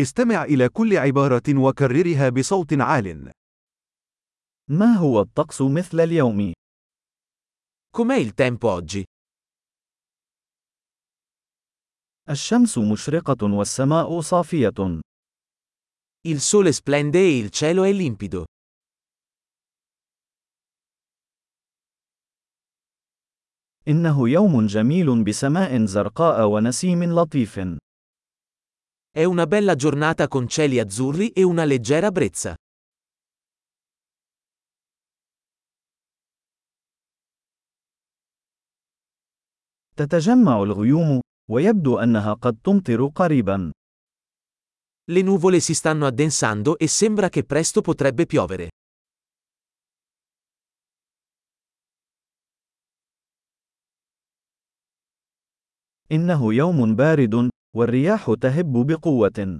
استمع إلى كل عبارة وكررها بصوت عال. ما هو الطقس مثل اليوم؟ Com'è il tempo oggi? الشمس مشرقة والسماء صافية. Il sole splende e il cielo è limpido. إنه يوم جميل بسماء زرقاء ونسيم لطيف. È una bella giornata con cieli azzurri e una leggera brezza. تتجمع الغيوم، ويبدو أنها قد تمطر قريبا. Le nuvole si stanno addensando e sembra che presto potrebbe piovere. إنه يوم بارد، والرياح تهب بقوة.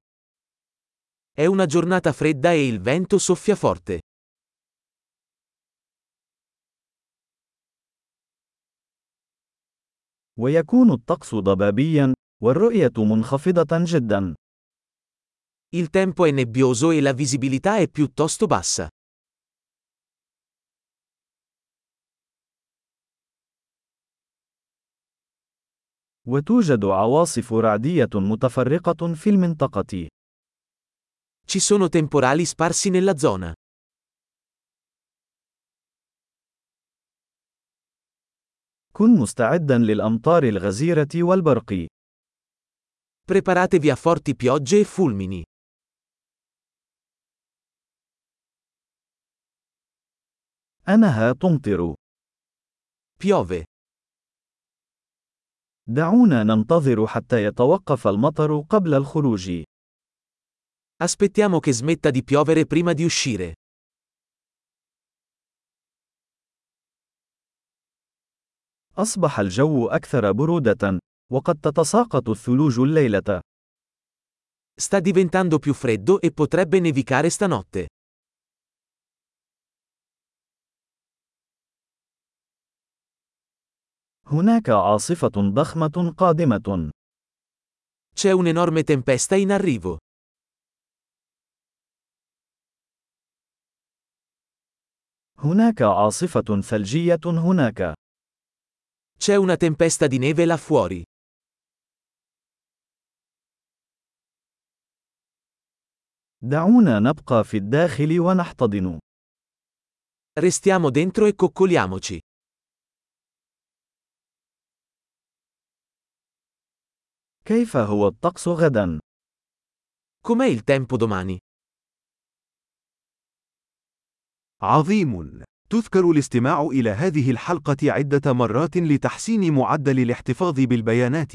È una giornata fredda e il vento soffia forte. ويكون الطقس ضبابيا، والرؤية منخفضة جدا. Il tempo è nebbioso e la visibilità è piuttosto bassa. وتوجد عواصف رعدية متفرقة في المنطقة. Ci sono temporali sparsi nella zona. كن مستعدا للأمطار الغزيرة والبرق. Preparatevi a forti piogge e fulmini. أنها تمطر. Piove. دعونا ننتظر حتى يتوقف المطر قبل الخروج. Aspettiamo che smetta di piovere prima di uscire. أصبح الجو أكثر برودة، وقد تتساقط الثلوج الليلة. Sta diventando più freddo e potrebbe nevicare stanotte. هناك عاصفة ضخمة قادمة. C'è un'enorme tempesta in arrivo. هناك عاصفة ثلجية هناك. C'è una tempesta di neve là fuori. دعونا نبقى في الداخل ونحتضن. Restiamo dentro e coccoliamoci. كيف هو الطقس غدا؟ Com'è il tempo domani? عظيم. تذكر الاستماع إلى هذه الحلقة عدة مرات لتحسين معدل الاحتفاظ بالبيانات.